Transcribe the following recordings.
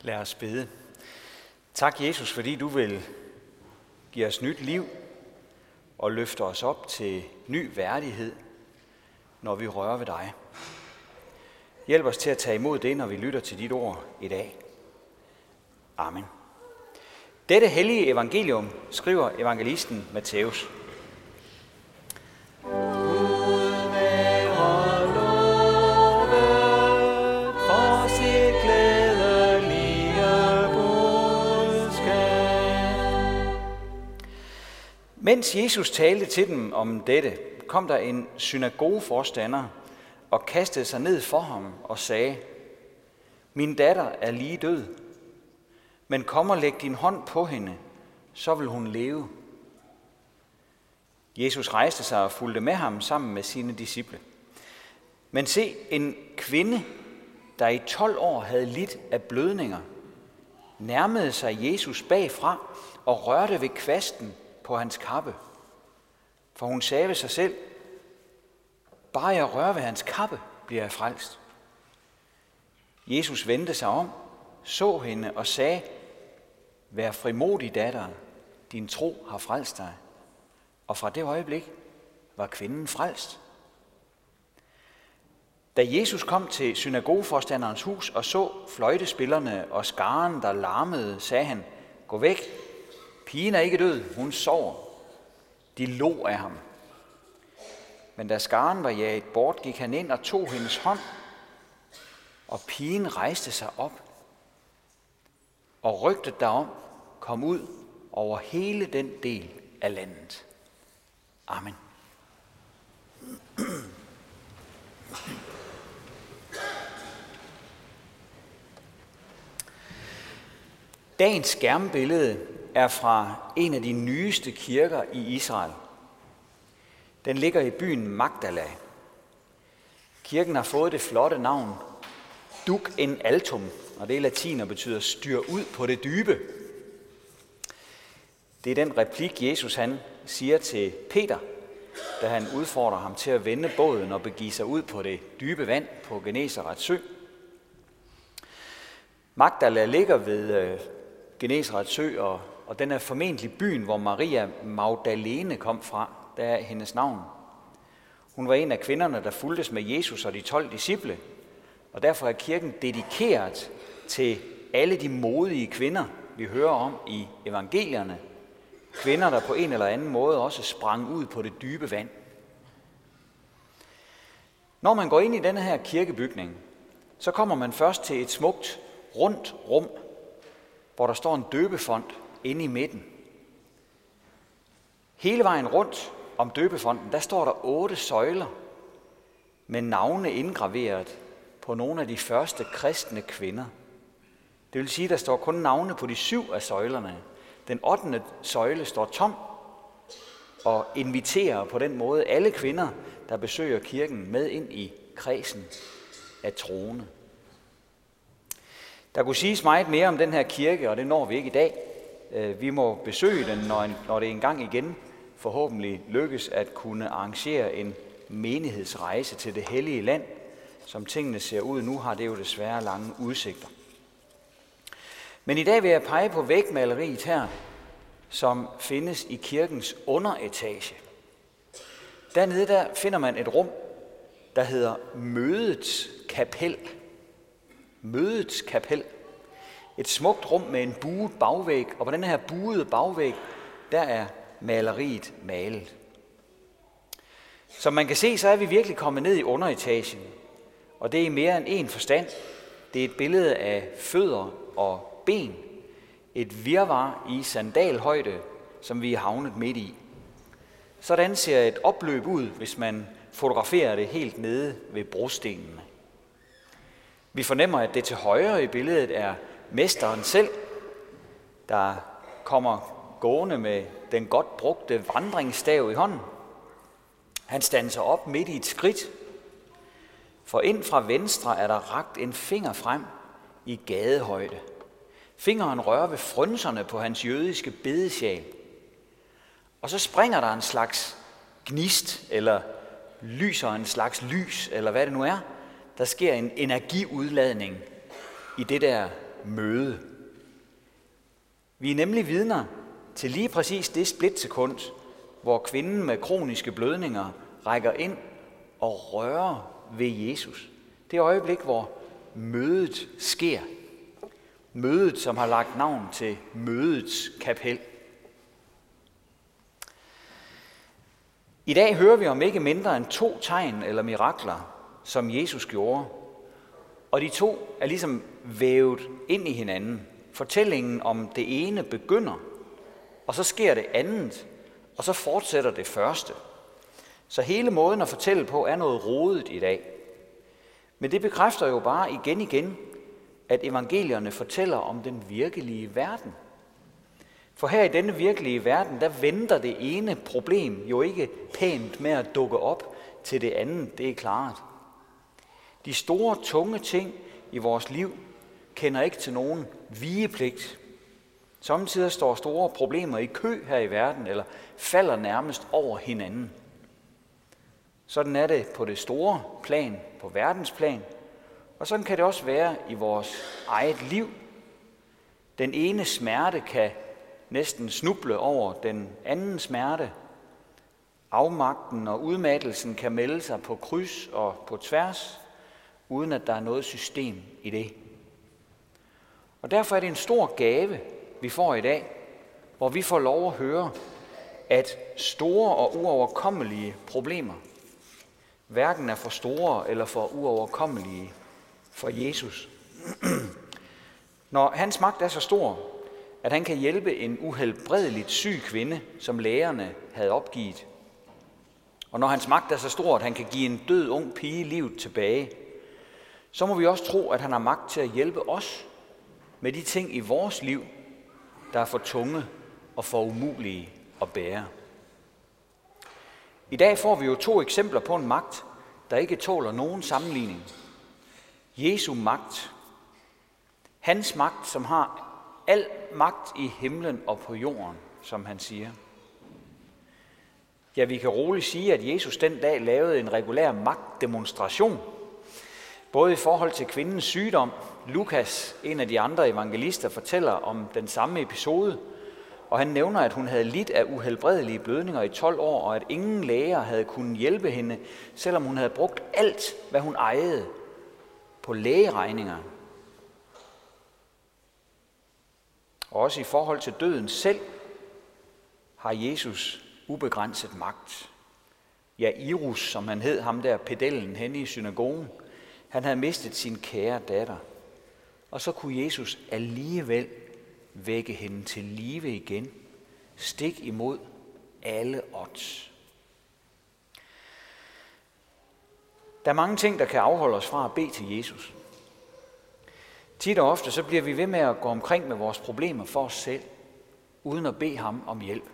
Lad os bede. Tak, Jesus, fordi du vil give os nyt liv og løfte os op til ny værdighed, når vi rører ved dig. Hjælp os til at tage imod det, når vi lytter til dit ord i dag. Amen. Dette hellige evangelium skriver evangelisten Matthæus. Mens Jesus talte til dem om dette, kom der en synagogeforstander og kastede sig ned for ham og sagde, Min datter er lige død, men kom og læg din hånd på hende, så vil hun leve. Jesus rejste sig og fulgte med ham sammen med sine disciple. Men se, en kvinde, der i 12 år havde lidt af blødninger, nærmede sig Jesus bagfra og rørte ved kvasten på hans kappe. For hun sagde ved sig selv, bare jeg rører ved hans kappe, bliver jeg frelst. Jesus vendte sig om, så hende og sagde, Vær frimodig, datter, din tro har frelst dig. Og fra det øjeblik var kvinden frelst. Da Jesus kom til synagogeforstanderens hus og så fløjtespillerne og skaren, der larmede, sagde han, Gå væk, Pigen er ikke død, hun sover. De lå af ham. Men da skaren var jaget bort, gik han ind og tog hendes hånd, og pigen rejste sig op. Og rygtet derom kom ud over hele den del af landet. Amen. Dagens skærmbillede er fra en af de nyeste kirker i Israel. Den ligger i byen Magdala. Kirken har fået det flotte navn Duc en altum, og det er latin og betyder styr ud på det dybe. Det er den replik, Jesus han siger til Peter, da han udfordrer ham til at vende båden og begive sig ud på det dybe vand på Genesarets sø. Magdala ligger ved øh, Genesarets sø og og den er formentlig byen, hvor Maria Magdalene kom fra. Der er hendes navn. Hun var en af kvinderne, der fuldtes med Jesus og de 12 disciple, og derfor er kirken dedikeret til alle de modige kvinder, vi hører om i evangelierne. Kvinder, der på en eller anden måde også sprang ud på det dybe vand. Når man går ind i denne her kirkebygning, så kommer man først til et smukt, rundt rum, hvor der står en døbefond inde i midten. Hele vejen rundt om døbefonden, der står der otte søjler med navne indgraveret på nogle af de første kristne kvinder. Det vil sige, at der står kun navne på de syv af søjlerne. Den ottende søjle står tom og inviterer på den måde alle kvinder, der besøger kirken, med ind i kredsen af troende. Der kunne siges meget mere om den her kirke, og det når vi ikke i dag. Øh, vi må besøge den, når, når det engang igen forhåbentlig lykkes at kunne arrangere en menighedsrejse til det hellige land. Som tingene ser ud nu, har det jo desværre lange udsigter. Men i dag vil jeg pege på vægmaleriet her, som findes i kirkens underetage. Dernede der finder man et rum, der hedder Mødets Kapel. Mødets Kapel. Et smukt rum med en buet bagvæg, og på den her buede bagvæg, der er maleriet malet. Som man kan se, så er vi virkelig kommet ned i underetagen, og det er i mere end en forstand. Det er et billede af fødder og ben, et virvar i sandalhøjde, som vi er havnet midt i. Sådan ser et opløb ud, hvis man fotograferer det helt nede ved brostenene. Vi fornemmer, at det til højre i billedet er mesteren selv, der kommer gående med den godt brugte vandringsstav i hånden. Han standser op midt i et skridt, for ind fra venstre er der ragt en finger frem i gadehøjde. Fingeren rører ved frønserne på hans jødiske bedesjal. Og så springer der en slags gnist, eller lyser en slags lys, eller hvad det nu er. Der sker en energiudladning i det der møde. Vi er nemlig vidner til lige præcis det splitsekund, hvor kvinden med kroniske blødninger rækker ind og rører ved Jesus. Det øjeblik, hvor mødet sker. Mødet, som har lagt navn til mødets kapel. I dag hører vi om ikke mindre end to tegn eller mirakler, som Jesus gjorde. Og de to er ligesom vævet ind i hinanden. Fortællingen om det ene begynder, og så sker det andet, og så fortsætter det første. Så hele måden at fortælle på er noget rodet i dag. Men det bekræfter jo bare igen igen, at evangelierne fortæller om den virkelige verden. For her i denne virkelige verden, der venter det ene problem jo ikke pænt med at dukke op til det andet, det er klart. De store, tunge ting i vores liv kender ikke til nogen vigepligt. Samtidig står store problemer i kø her i verden, eller falder nærmest over hinanden. Sådan er det på det store plan, på verdensplan, og sådan kan det også være i vores eget liv. Den ene smerte kan næsten snuble over den anden smerte. Afmagten og udmattelsen kan melde sig på kryds og på tværs, uden at der er noget system i det. Og derfor er det en stor gave, vi får i dag, hvor vi får lov at høre, at store og uoverkommelige problemer hverken er for store eller for uoverkommelige for Jesus. Når hans magt er så stor, at han kan hjælpe en uhelbredeligt syg kvinde, som lægerne havde opgivet. Og når hans magt er så stor, at han kan give en død ung pige livet tilbage, så må vi også tro, at han har magt til at hjælpe os med de ting i vores liv, der er for tunge og for umulige at bære. I dag får vi jo to eksempler på en magt, der ikke tåler nogen sammenligning. Jesu magt. Hans magt, som har al magt i himlen og på jorden, som han siger. Ja, vi kan roligt sige, at Jesus den dag lavede en regulær magtdemonstration, både i forhold til kvindens sygdom. Lukas, en af de andre evangelister, fortæller om den samme episode, og han nævner, at hun havde lidt af uhelbredelige blødninger i 12 år, og at ingen læger havde kunnet hjælpe hende, selvom hun havde brugt alt, hvad hun ejede, på lægeregninger. Og også i forhold til døden selv har Jesus ubegrænset magt. Ja, Irus, som han hed, ham der pedellen henne i synagogen, han havde mistet sin kære datter. Og så kunne Jesus alligevel vække hende til live igen, stik imod alle odds. Der er mange ting, der kan afholde os fra at bede til Jesus. Tit og ofte så bliver vi ved med at gå omkring med vores problemer for os selv, uden at bede ham om hjælp.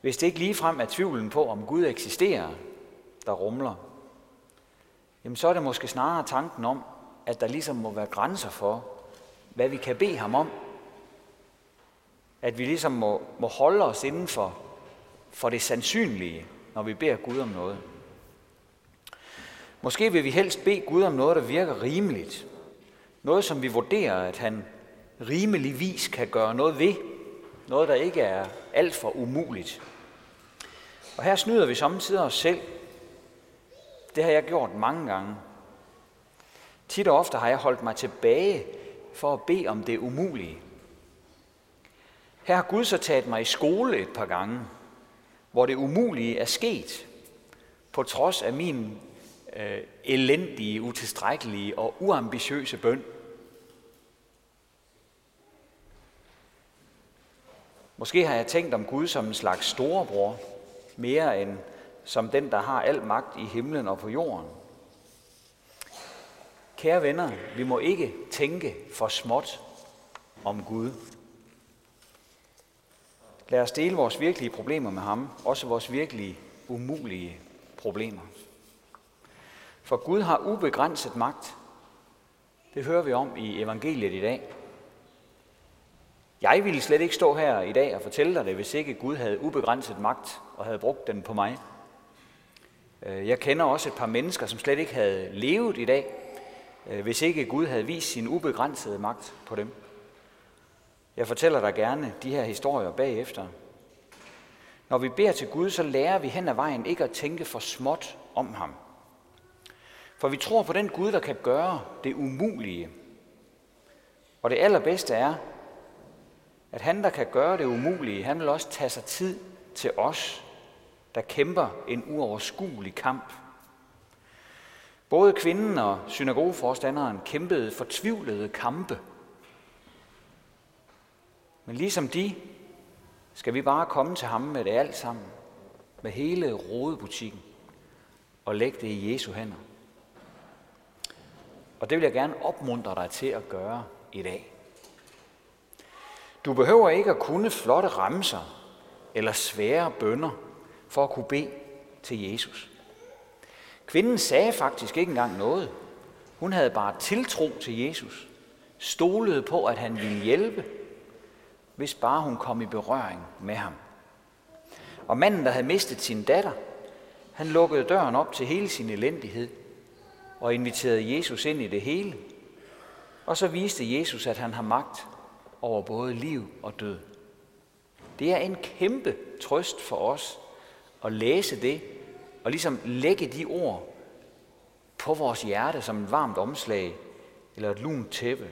Hvis det ikke ligefrem er tvivlen på, om Gud eksisterer, der rumler, jamen så er det måske snarere tanken om, at der ligesom må være grænser for, hvad vi kan bede ham om. At vi ligesom må, må holde os inden for, for det sandsynlige, når vi beder Gud om noget. Måske vil vi helst bede Gud om noget, der virker rimeligt. Noget, som vi vurderer, at han rimeligvis kan gøre noget ved. Noget, der ikke er alt for umuligt. Og her snyder vi samtidig os selv. Det har jeg gjort mange gange. Tit og ofte har jeg holdt mig tilbage for at bede om det umulige. Her har Gud så taget mig i skole et par gange, hvor det umulige er sket, på trods af min øh, elendige, utilstrækkelige og uambitiøse bøn. Måske har jeg tænkt om Gud som en slags storebror, mere end som den, der har al magt i himlen og på jorden. Kære venner, vi må ikke tænke for småt om Gud. Lad os dele vores virkelige problemer med ham, også vores virkelige umulige problemer. For Gud har ubegrænset magt. Det hører vi om i evangeliet i dag. Jeg ville slet ikke stå her i dag og fortælle dig det, hvis ikke Gud havde ubegrænset magt og havde brugt den på mig. Øh, jeg kender også et par mennesker, som slet ikke havde levet i dag, øh, hvis ikke Gud havde vist sin ubegrænsede magt på dem. Jeg fortæller dig gerne de her historier bagefter. Når vi beder til Gud, så lærer vi hen ad vejen ikke at tænke for småt om ham. For vi tror på den Gud, der kan gøre det umulige. Og det allerbedste er, at han, der kan gøre det umulige, han vil også tage sig tid til os, der kæmper en uoverskuelig kamp. Både kvinden og synagogeforstanderen kæmpede fortvivlede kampe. Men ligesom de, skal vi bare komme til ham med det alt sammen, med hele rodebutikken, og lægge det i Jesu hænder. Og det vil jeg gerne opmuntre dig til at gøre i dag. Du behøver ikke at kunne flotte ramser eller svære bønder for at kunne bede til Jesus. Kvinden sagde faktisk ikke engang noget. Hun havde bare tiltro til Jesus. Stolede på, at han ville hjælpe, hvis bare hun kom i berøring med ham. Og manden, der havde mistet sin datter, han lukkede døren op til hele sin elendighed og inviterede Jesus ind i det hele. Og så viste Jesus, at han har magt over både liv og død. Det er en kæmpe trøst for os at læse det, og ligesom lægge de ord på vores hjerte som et varmt omslag eller et lunt tæppe.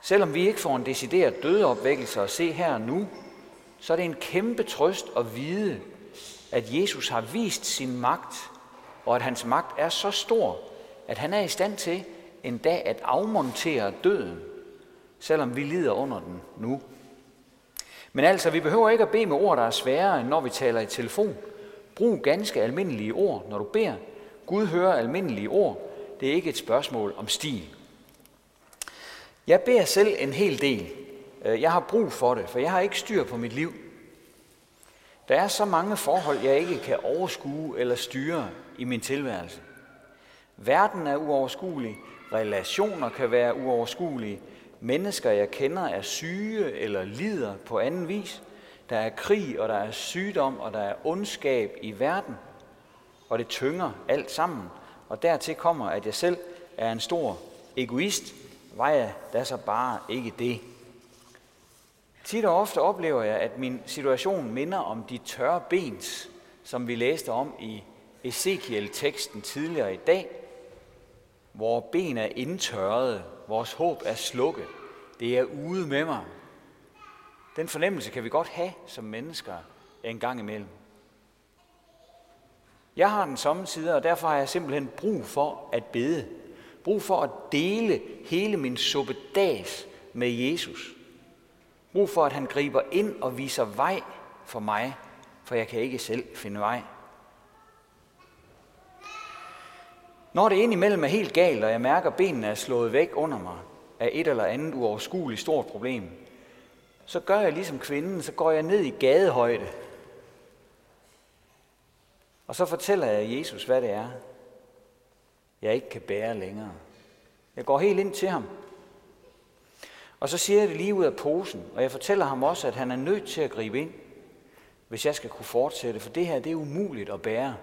Selvom vi ikke får en decideret dødeopvækkelse at se her og nu, så er det en kæmpe trøst at vide, at Jesus har vist sin magt, og at hans magt er så stor, at han er i stand til en dag at afmontere døden, selvom vi lider under den nu. Men altså, vi behøver ikke at bede med ord, der er sværere, end når vi taler i telefon. Brug ganske almindelige ord, når du beder. Gud hører almindelige ord. Det er ikke et spørgsmål om stil. Jeg beder selv en hel del. Øh, jeg har brug for det, for jeg har ikke styr på mit liv. Der er så mange forhold, jeg ikke kan overskue eller styre i min tilværelse. Verden er uoverskuelig, relationer kan være uoverskuelige, mennesker, jeg kender, er syge eller lider på anden vis. Der er krig, og der er sygdom, og der er ondskab i verden. Og det tynger alt sammen. Og dertil kommer, at jeg selv er en stor egoist. Vejer da så bare ikke det. Tit og ofte oplever jeg, at min situation minder om de tørre bens, som vi læste om i Ezekiel-teksten tidligere i dag, hvor ben er indtørrede, vores håb er slukket, det er ude med mig. Den fornemmelse kan vi godt have som mennesker en gang imellem. Jeg har den samme side, og derfor har jeg simpelthen brug for at bede. Brug for at dele hele min suppedas med Jesus. Brug for, at han griber ind og viser vej for mig, for jeg kan ikke selv finde vej. Når det indimellem er helt galt, og jeg mærker, at benene er slået væk under mig af et eller andet uoverskueligt stort problem, så gør jeg ligesom kvinden, så går jeg ned i gadehøjde. Og så fortæller jeg Jesus, hvad det er, jeg ikke kan bære længere. Jeg går helt ind til ham. Og så siger jeg det lige ud af posen, og jeg fortæller ham også, at han er nødt til at gribe ind, hvis jeg skal kunne fortsætte, for det her det er umuligt at bære.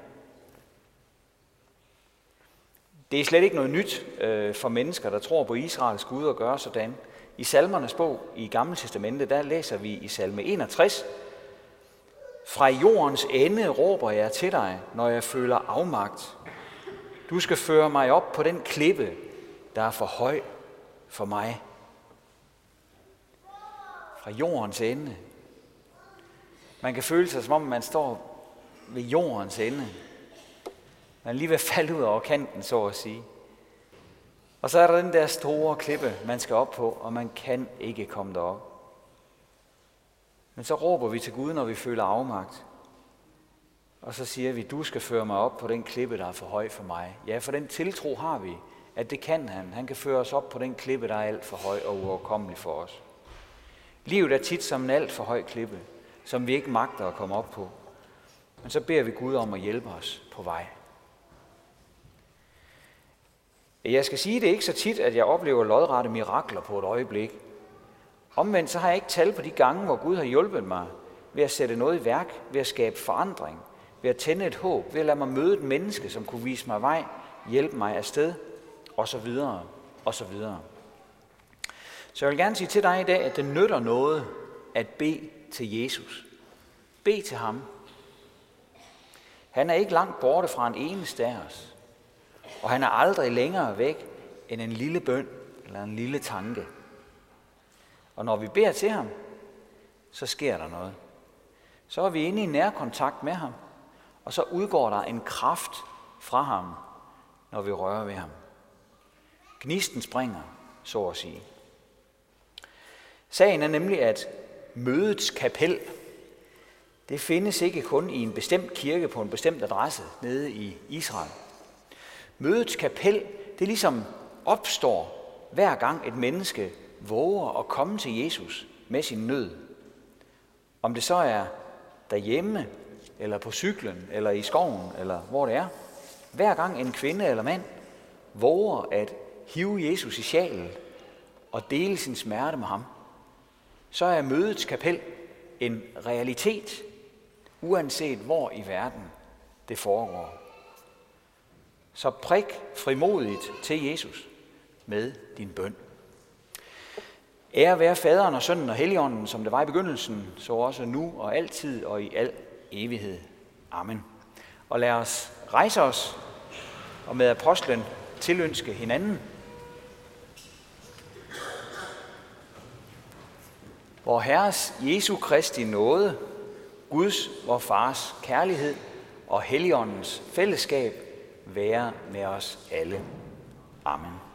Det er slet ikke noget nyt øh, for mennesker, der tror på Israels Gud og gør sådan. I salmernes bog i Gamle Testamente, der læser vi i salme 61, Fra jordens ende råber jeg til dig, når jeg føler afmagt. Du skal føre mig op på den klippe, der er for høj for mig. Fra jordens ende. Man kan føle sig, som om man står ved jordens ende. Man er lige ved at falde ud over kanten, så at sige. Og så er der den der store klippe, man skal op på, og man kan ikke komme derop. Men så råber vi til Gud, når vi føler afmagt. Og så siger vi, du skal føre mig op på den klippe, der er for høj for mig. Ja, for den tiltro har vi, at det kan han. Han kan føre os op på den klippe, der er alt for høj og uoverkommelig for os. Livet er tit som en alt for høj klippe, som vi ikke magter at komme op på. Men så beder vi Gud om at hjælpe os på vej. Jeg skal sige, det er ikke så tit, at jeg oplever lodrette mirakler på et øjeblik. Omvendt så har jeg ikke tal på de gange, hvor Gud har hjulpet mig ved at sætte noget i værk, ved at skabe forandring, ved at tænde et håb, ved at lade mig møde et menneske, som kunne vise mig vej, hjælpe mig afsted. og så videre, og så videre. Så jeg vil gerne sige til dig i dag, at det nytter noget at bede til Jesus. Bed til ham. Han er ikke langt borte fra en eneste af os. Og han er aldrig længere væk end en lille bøn eller en lille tanke. Og når vi beder til ham, så sker der noget. Så er vi inde i nærkontakt med ham, og så udgår der en kraft fra ham, når vi rører ved ham. Gnisten springer, så at sige. Sagen er nemlig, at mødets kapel, det findes ikke kun i en bestemt kirke på en bestemt adresse nede i Israel. Mødets kapel, det ligesom opstår hver gang et menneske våger at komme til Jesus med sin nød. Om det så er derhjemme, eller på cyklen, eller i skoven, eller hvor det er. Hver gang en kvinde eller mand våger at hive Jesus i sjælen og dele sin smerte med ham, så er mødets kapel en realitet, uanset hvor i verden det foregår. Så prik frimodigt til Jesus med din bøn. Ære være faderen og sønnen og helligånden, som det var i begyndelsen, så også nu og altid og i al evighed. Amen. Og lad os rejse os og med apostlen tilønske hinanden. Vor Herres Jesu Kristi nåde, Guds, vor Fars kærlighed og Helligåndens fællesskab være med os alle. Amen.